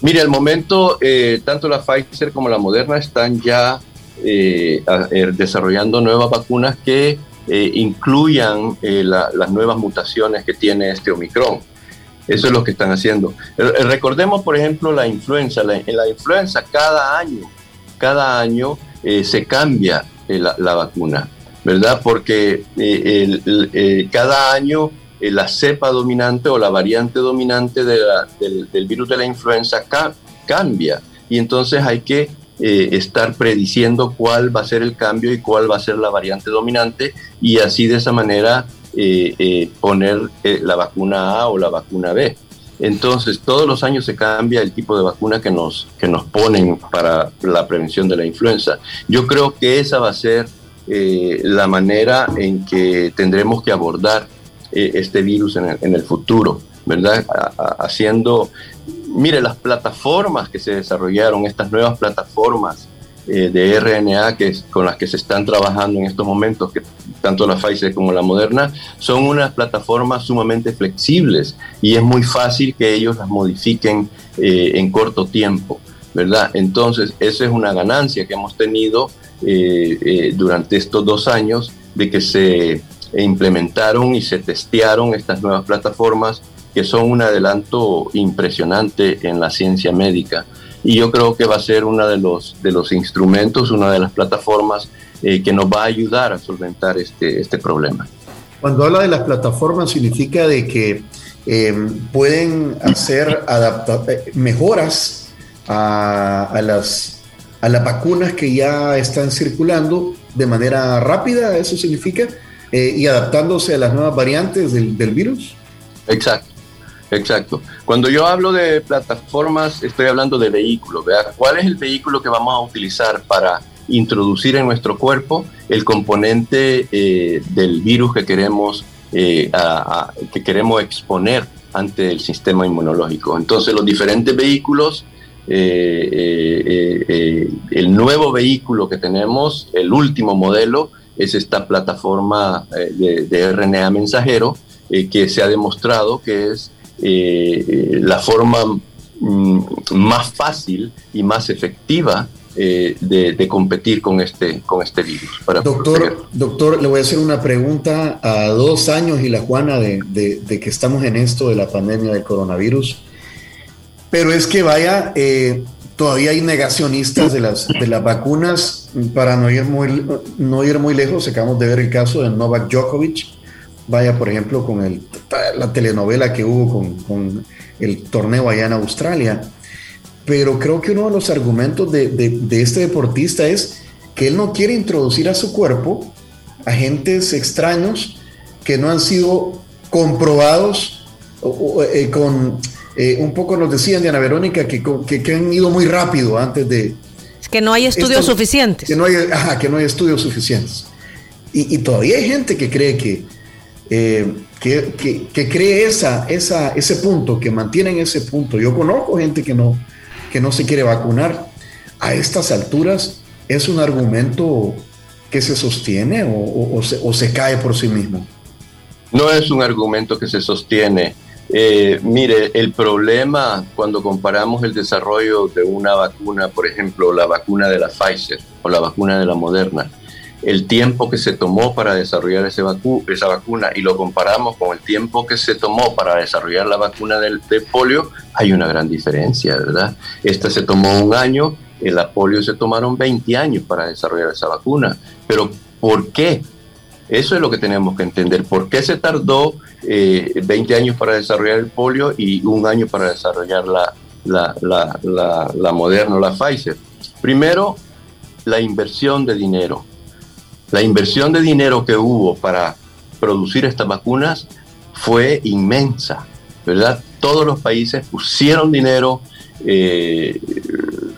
Mire, al momento, tanto la Pfizer como la Moderna están ya desarrollando nuevas vacunas que eh, incluyan eh, las nuevas mutaciones que tiene este Omicron. Eso es lo que están haciendo. Eh, recordemos, por ejemplo, la influenza. en la influenza cada año, cada año se cambia la, vacuna, ¿verdad? Porque cada año la cepa dominante o la variante dominante del, virus de la influenza cambia. Y entonces hay que eh, estar prediciendo cuál va a ser el cambio y cuál va a ser la variante dominante y así de esa manera eh, eh, poner la vacuna A o la vacuna B. Entonces, todos los años se cambia el tipo de vacuna que nos, que nos ponen para la prevención de la influenza. Yo creo que esa va a ser la manera en que tendremos que abordar este virus en el, en el futuro, ¿verdad? haciendo mire, las plataformas que se desarrollaron, estas nuevas plataformas eh, de RNA que, con las que se están trabajando en estos momentos, que tanto la Pfizer como la Moderna, son unas plataformas sumamente flexibles y es muy fácil que ellos las modifiquen eh, en corto tiempo, ¿verdad? Entonces, esa es una ganancia que hemos tenido eh, durante estos dos años de que se implementaron y se testearon estas nuevas plataformas que son un adelanto impresionante en la ciencia médica. Y yo creo que va a ser uno de los, de los instrumentos, una de las plataformas eh, que nos va a ayudar a solventar este, este problema. Cuando habla de las plataformas significa de que eh, pueden hacer eh, mejoras a, las, a las vacunas que ya están circulando de manera rápida, eso significa, eh, y adaptándose a las nuevas variantes del, del virus. Exacto. Exacto. Cuando yo hablo de plataformas, estoy hablando de vehículos. ¿Cuál es el vehículo que vamos a utilizar para introducir en nuestro cuerpo el componente eh, del virus que queremos, eh, que queremos exponer ante el sistema inmunológico? Entonces, los diferentes vehículos, eh, el nuevo vehículo que tenemos, el último modelo, es esta plataforma de, de RNA mensajero que se ha demostrado que es eh, la forma mm, más fácil y más efectiva eh, de, competir con este, con este virus. doctor, doctor, le voy a hacer una pregunta a dos años y la Juana de, que estamos en esto de la pandemia del coronavirus. Pero es que vaya, eh, todavía hay negacionistas de las, de las vacunas. Para no ir, muy, no ir muy lejos, acabamos de ver el caso de Novak Djokovic, Vaya, por ejemplo, con el, la telenovela que hubo con, el torneo allá en Australia. Pero creo que uno de los argumentos de, este deportista es que él no quiere introducir a su cuerpo agentes extraños que no han sido comprobados eh, con, eh, un poco nos decían Diana Verónica, que, que, han ido muy rápido antes de... Es que no hay estudios suficientes. Que no hay, que no hay estudios suficientes. Y, y, todavía hay gente que cree que, eh, que, cree esa, esa, ese punto, que mantienen ese punto. Yo conozco gente que no, que no se quiere vacunar. A estas alturas, ¿es un argumento que se sostiene o, se, cae por sí mismo? No es un argumento que se sostiene. Eh, mire, el problema cuando comparamos el desarrollo de una vacuna, por ejemplo, la vacuna de la Pfizer o la vacuna de la Moderna, el tiempo que se tomó para desarrollar esa vacuna y lo comparamos con el tiempo que se tomó para desarrollar la vacuna del, polio, hay una gran diferencia, ¿verdad? Esta se tomó un año, en la polio se tomaron 20 años para desarrollar esa vacuna. Pero ¿por qué? Eso es lo que tenemos que entender. ¿Por qué se tardó 20 eh, años para desarrollar el polio y un año para desarrollar la, la, Moderna la Pfizer? Primero, la inversión de dinero la inversión de dinero que hubo para producir estas vacunas fue inmensa, ¿verdad? Todos los países pusieron dinero, eh,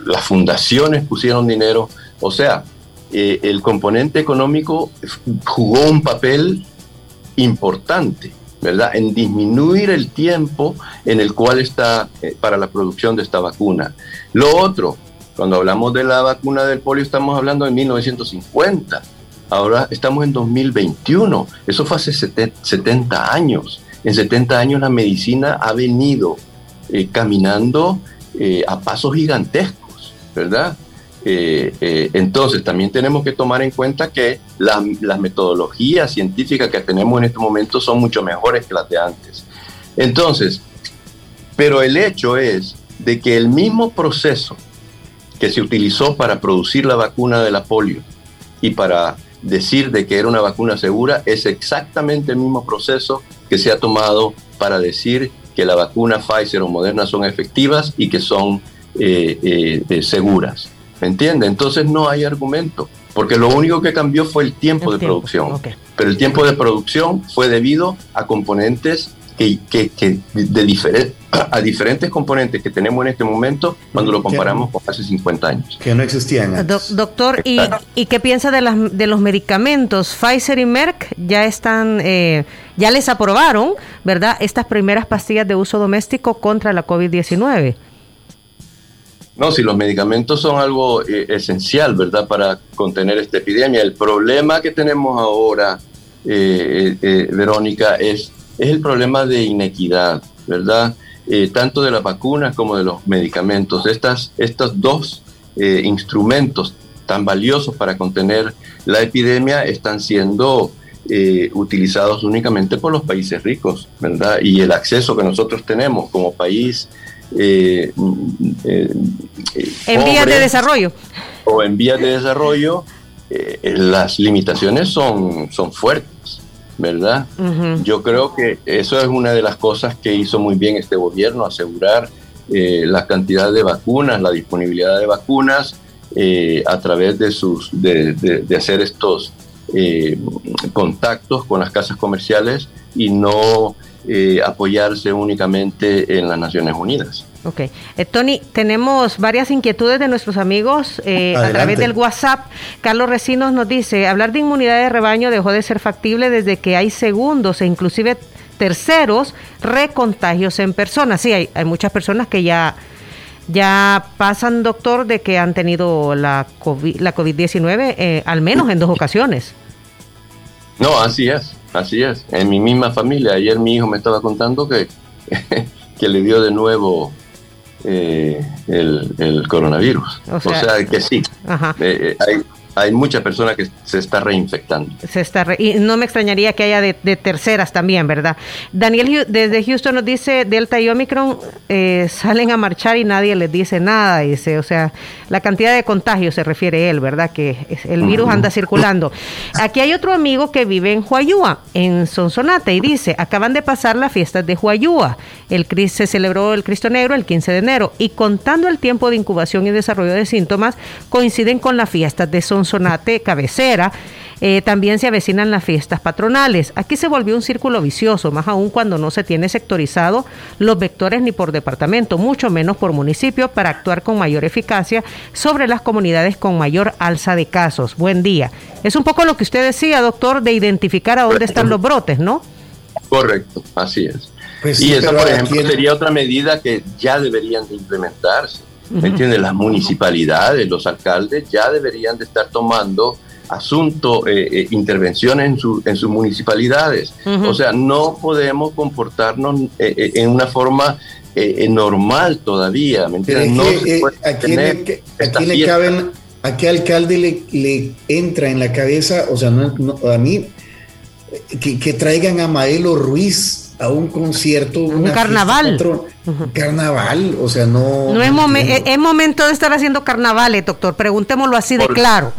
las fundaciones pusieron dinero, o sea, eh, el componente económico jugó un papel importante, ¿verdad? En disminuir el tiempo en el cual está eh, para la producción de esta vacuna. Lo otro, cuando hablamos de la vacuna del polio, estamos hablando de 1950 Ahora estamos en 2021. Eso fue hace 70 años. En 70 años la medicina ha venido eh, caminando eh, a pasos gigantescos, ¿verdad? Eh, entonces también tenemos que tomar en cuenta que las metodologías científicas que tenemos en este momento son mucho mejores que las de antes. Entonces, pero el hecho es de que el mismo proceso que se utilizó para producir la vacuna de la polio y para decir de que era una vacuna segura es exactamente el mismo proceso que se ha tomado para decir que la vacuna Pfizer o Moderna son efectivas y que son eh, eh, eh, seguras. ¿Me entiende? Entonces no hay argumento, porque lo único que cambió fue el tiempo de producción. Pero el tiempo de producción fue debido a componentes que, que, de diferente, a diferentes componentes que tenemos en este momento cuando lo comparamos con hace 50 años. Que no existían. doctor, ¿y, ¿y, qué piensa de, las, de los medicamentos? Pfizer y Merck ya están, eh, ya les aprobaron, ¿verdad? Estas primeras pastillas de uso doméstico contra la COVID-19. No, si los medicamentos son algo eh, esencial, ¿verdad?, para contener esta epidemia. El problema que tenemos ahora, eh, Verónica, es es el problema de inequidad, ¿verdad? Eh, tanto de las vacunas como de los medicamentos. Estas, estos dos eh, instrumentos tan valiosos para contener la epidemia están siendo eh, utilizados únicamente por los países ricos, ¿verdad? Y el acceso que nosotros tenemos como país... en vías de desarrollo. O en vías de desarrollo, las limitaciones son, son fuertes. ¿Verdad? Yo creo que eso es una de las cosas que hizo muy bien este gobierno, asegurar eh, la cantidad de vacunas, la disponibilidad de vacunas eh, a través de, sus, de, hacer estos eh, contactos con las casas comerciales y no apoyarse únicamente en las Naciones Unidas. Ok. Eh, Tony, tenemos varias inquietudes de nuestros amigos eh, a través del WhatsApp. Carlos Recinos nos dice, hablar de inmunidad de rebaño dejó de ser factible desde que hay segundos e inclusive terceros recontagios en personas. Sí, hay, muchas personas que ya, ya pasan, doctor, de que han tenido la COVID-19 la COVID eh, al menos en dos ocasiones. No, así es, así es. En mi misma familia, ayer mi hijo me estaba contando que, que le dio de nuevo eh, el, coronavirus. O sea, que sí, eh, eh, hay, hay muchas personas que se está reinfectando. Se está y no me extrañaría que haya de, terceras también, ¿verdad? Daniel desde Houston nos dice, Delta y Omicron eh, salen a marchar y nadie les dice nada, dice, o sea, la cantidad de contagios se refiere él, ¿verdad? Que el virus anda circulando. Aquí hay otro amigo que vive en Huayúa, en Sonsonate, y dice, acaban de pasar las fiestas de Huayúa. El se celebró el Cristo Negro el 15 de enero y contando el tiempo de incubación y desarrollo de síntomas, coinciden con las fiestas de Sonsonate Sonate cabecera, eh, también se avecinan las fiestas patronales. Aquí se volvió un círculo vicioso, más aún cuando no se tiene sectorizado los vectores ni por departamento, mucho menos por municipio, para actuar con mayor eficacia sobre las comunidades con mayor alza de casos. Buen día. Es un poco lo que usted decía, doctor, de identificar a dónde están los brotes, ¿no? Correcto, así es. Pues y esa, por ejemplo, sería otra medida que ya deberían de implementarse ¿Me entiendes? Las municipalidades, los alcaldes ya deberían de estar tomando asuntos, eh, eh, intervenciones en, su, en sus municipalidades. O sea, no podemos comportarnos eh, en una forma normal todavía, ¿me entiendes? No ¿A quién le, caben, a qué alcalde le, le, entra en la cabeza? O sea, no, a mí, que, que traigan a Maelo Ruiz a un concierto, un carnaval. Carnaval, o sea, no. No es, es, momento de estar haciendo carnavales, doctor. Preguntémoslo así de claro.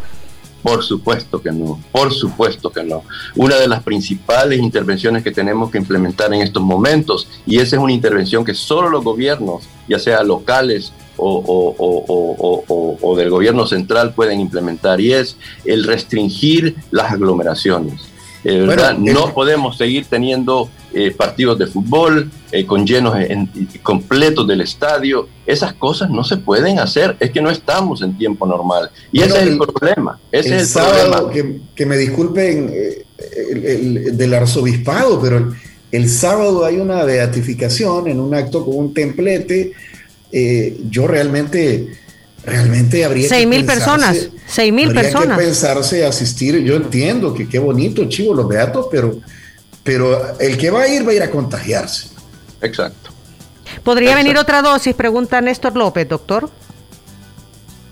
Por supuesto que no, por supuesto que no. Una de las principales intervenciones que tenemos que implementar en estos momentos, y esa es una intervención que solo los gobiernos, ya sea locales o, o, o del gobierno central, pueden implementar, y es el restringir las aglomeraciones. Eh, no podemos seguir teniendo eh, partidos de fútbol eh, con llenos completos del estadio. Esas cosas no se pueden hacer. Es que no estamos en tiempo normal. Y ese es el, problema. Ese es el sábado, Que, me disculpen del arzobispado, pero el, sábado hay una beatificación en un acto con un templete. yo realmente realmente habría seis mil personas seis mil personas que pensarse asistir yo entiendo que qué bonito chivo los beatos pero pero el que va a ir va a ir a contagiarse. Exacto. Podría venir otra dosis pregunta Néstor López doctor.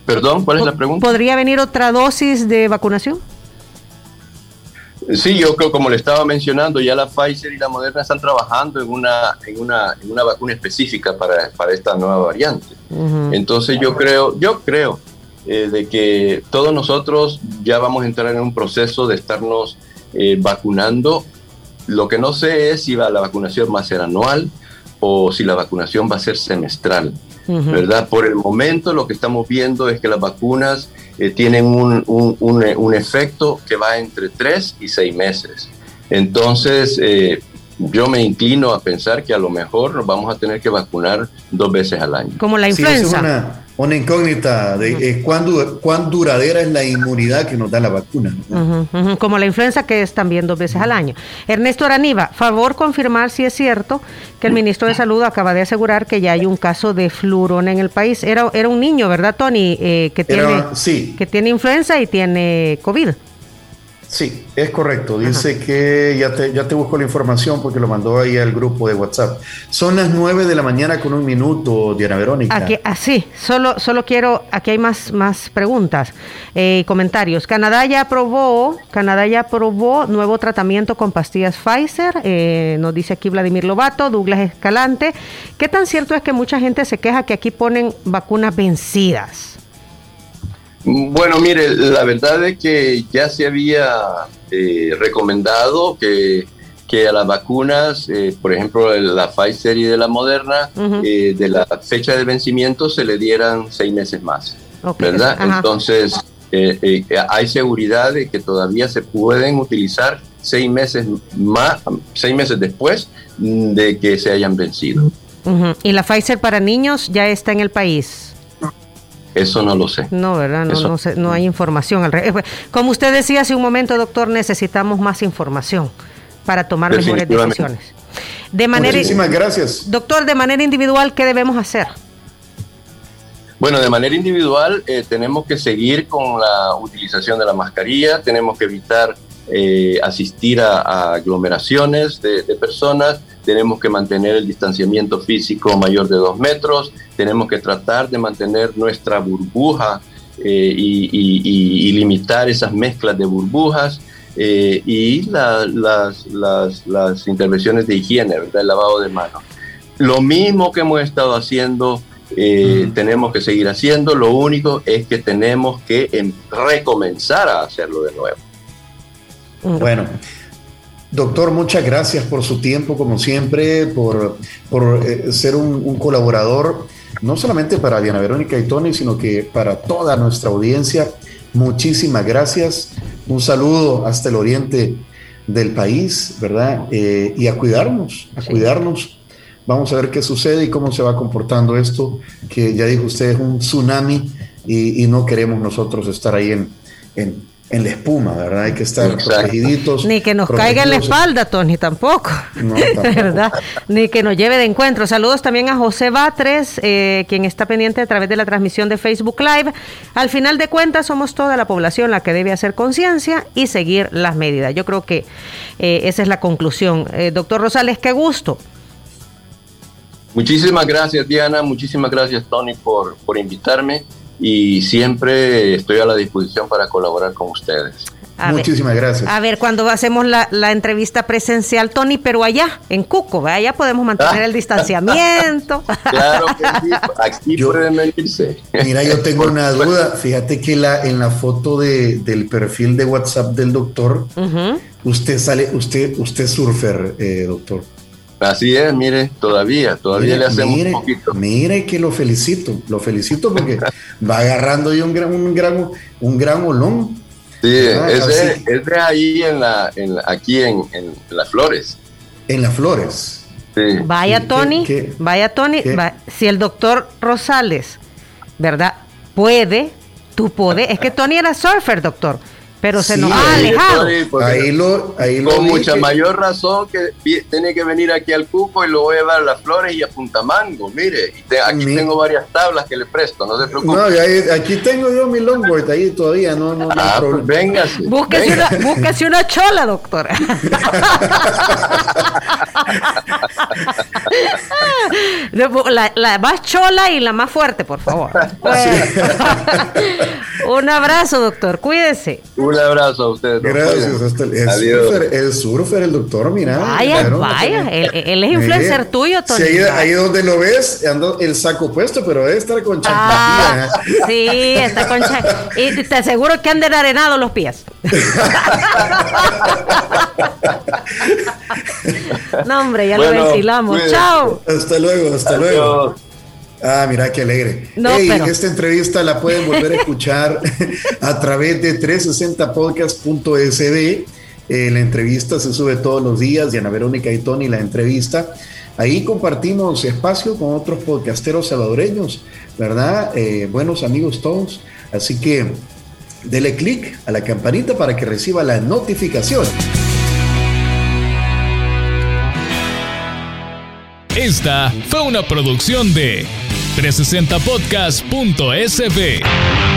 Perdón cuál es la pregunta podría venir otra dosis de vacunación Sí, yo creo, como le estaba mencionando, ya la Pfizer y la Moderna están trabajando en una, en una, en una vacuna específica para, para esta nueva variante. Entonces yo creo, yo creo eh, de que todos nosotros ya vamos a entrar en un proceso de estarnos eh, vacunando. Lo que no sé es si va, la vacunación va a ser anual o si la vacunación va a ser semestral. ¿Verdad? Por el momento lo que estamos viendo es que las vacunas eh, tienen un, un, un, efecto que va entre tres y seis meses. Entonces, eh, yo me inclino a pensar que a lo mejor nos vamos a tener que vacunar dos veces al año. Como la influenza una incógnita de eh, cuán, duradera es la inmunidad que nos da la vacuna. Como la influenza que es también dos veces al año. Ernesto Araniva, favor confirmar si es cierto que el ministro de Salud acaba de asegurar que ya hay un caso de flurón en el país. Era, era un niño, ¿verdad, Tony? Eh, que, tiene, que tiene influenza y tiene COVID. Sí, es correcto. Dice que ya te, ya te busco la información porque lo mandó ahí al grupo de WhatsApp. Son las 9 de la mañana con un minuto, Diana Verónica. Aquí, así, ah, solo, solo quiero, aquí hay más, más preguntas y eh, comentarios. Canadá ya aprobó, Canadá ya aprobó nuevo tratamiento con pastillas Pfizer, eh, nos dice aquí Vladimir Lobato, Douglas Escalante. ¿Qué tan cierto es que mucha gente se queja que aquí ponen vacunas vencidas? Bueno, mire, la verdad es que ya se había eh, recomendado que, que a las vacunas, eh, por ejemplo, la Pfizer y de la Moderna, eh, de la fecha de vencimiento se le dieran seis meses más, ¿verdad? Entonces, hay seguridad de que todavía se pueden utilizar seis meses más, seis meses después de que se hayan vencido. ¿Y la Pfizer para niños ya está en el país? Eso no lo sé. No, ¿verdad? No, no, hay información. Al eh, Como usted decía hace un momento, doctor, necesitamos más información para tomar mejores decisiones. De manera, Muchísimas gracias. Doctor, de manera individual, ¿qué debemos hacer? Bueno, de manera individual eh, tenemos que seguir con la utilización de la mascarilla, tenemos que evitar eh, asistir a, aglomeraciones de, personas, tenemos que mantener el distanciamiento físico mayor de dos metros, tenemos que tratar de mantener nuestra burbuja eh, y, limitar esas mezclas de burbujas. Eh, y las, las, intervenciones de higiene, ¿verdad? el lavado de manos. Lo mismo que hemos estado haciendo, tenemos que seguir haciendo, lo único es que tenemos que em, recomenzar a hacerlo de nuevo. Bueno, doctor, muchas gracias por su tiempo, como siempre, por, por eh, ser un, colaborador, no solamente para Diana Verónica y Tony, sino que para toda nuestra audiencia. Muchísimas gracias. Un saludo hasta el oriente del país, ¿verdad? Eh, y a cuidarnos, a cuidarnos. Vamos a ver qué sucede y cómo se va comportando esto, que ya dijo usted es un tsunami y, no queremos nosotros estar ahí en, en en la espuma, ¿verdad? Hay que estar protegiditos. Ni que nos caiga en la espalda, Tony, tampoco. No, ¿verdad? Ni que nos lleve de encuentro. Saludos también a José Batres, eh, quien está pendiente a través de la transmisión de Facebook Live. Al final de cuentas, somos toda la población la que debe hacer conciencia y seguir las medidas. Yo creo que eh, esa es la conclusión. Eh, doctor Rosales, qué gusto. Muchísimas gracias, Diana. Muchísimas gracias, Tony, por, por invitarme y siempre estoy a la disposición para colaborar con ustedes. Muchísimas gracias. A ver, cuando hacemos la, entrevista presencial, Tony, pero allá, en Cuco, allá podemos mantener el distanciamiento. claro que sí, aquí pueden venirse. Mira, yo tengo una duda. Fíjate que la, en la foto de, del perfil de WhatsApp del doctor, usted sale, usted, usted surfer, eh, doctor. Así es, mire, todavía, todavía le hacemos un poquito. Mire que lo felicito, lo felicito porque va agarrando ahí un gran, un gran, un gran olón. Sí, es de, ahí en la, en aquí en, las flores. En las flores. Sí. Vaya Tony, vaya Tony, si el doctor Rosales, ¿verdad? Puede, tú puedes, es que Tony era surfer, doctor pero se nos ha alejado. Ahí lo, ahí con mucha mayor razón que tiene que venir aquí al Cuco y lo voy a llevar a las flores y a Puntamango. Mire, aquí tengo varias tablas que le presto, no se preocupe. No, aquí tengo yo mi longboard ahí todavía, no, no, no ah, pues véngase, búsquese, Una, búsquese una chola, doctora. la, la, más chola y la más fuerte, por favor. un abrazo, doctor, cuídese. Un abrazo a ustedes. Gracias. Hasta el, Surfer, el surfer, el doctor, mira. Vaya, vaya. Él, es influencer tuyo, Tony. Sí, ahí, donde lo ves, anda el saco puesto, pero debe estar con ah, chancletilla. sí, está con chancletilla. Y te aseguro que han de arenados los pies. no, hombre, ya lo ventilamos. Chao. Hasta luego, hasta luego. Ah, mira qué alegre. Esta entrevista la pueden volver a escuchar a través de 360podcast.sb. Eh, la entrevista se sube todos los días. Diana Verónica y Tony, la entrevista. Ahí compartimos espacio con otros podcasteros salvadoreños, ¿verdad? Eh, buenos amigos todos. Así que dele clic a la campanita para que reciba la notificación. Esta fue una producción de 360podcast.sb.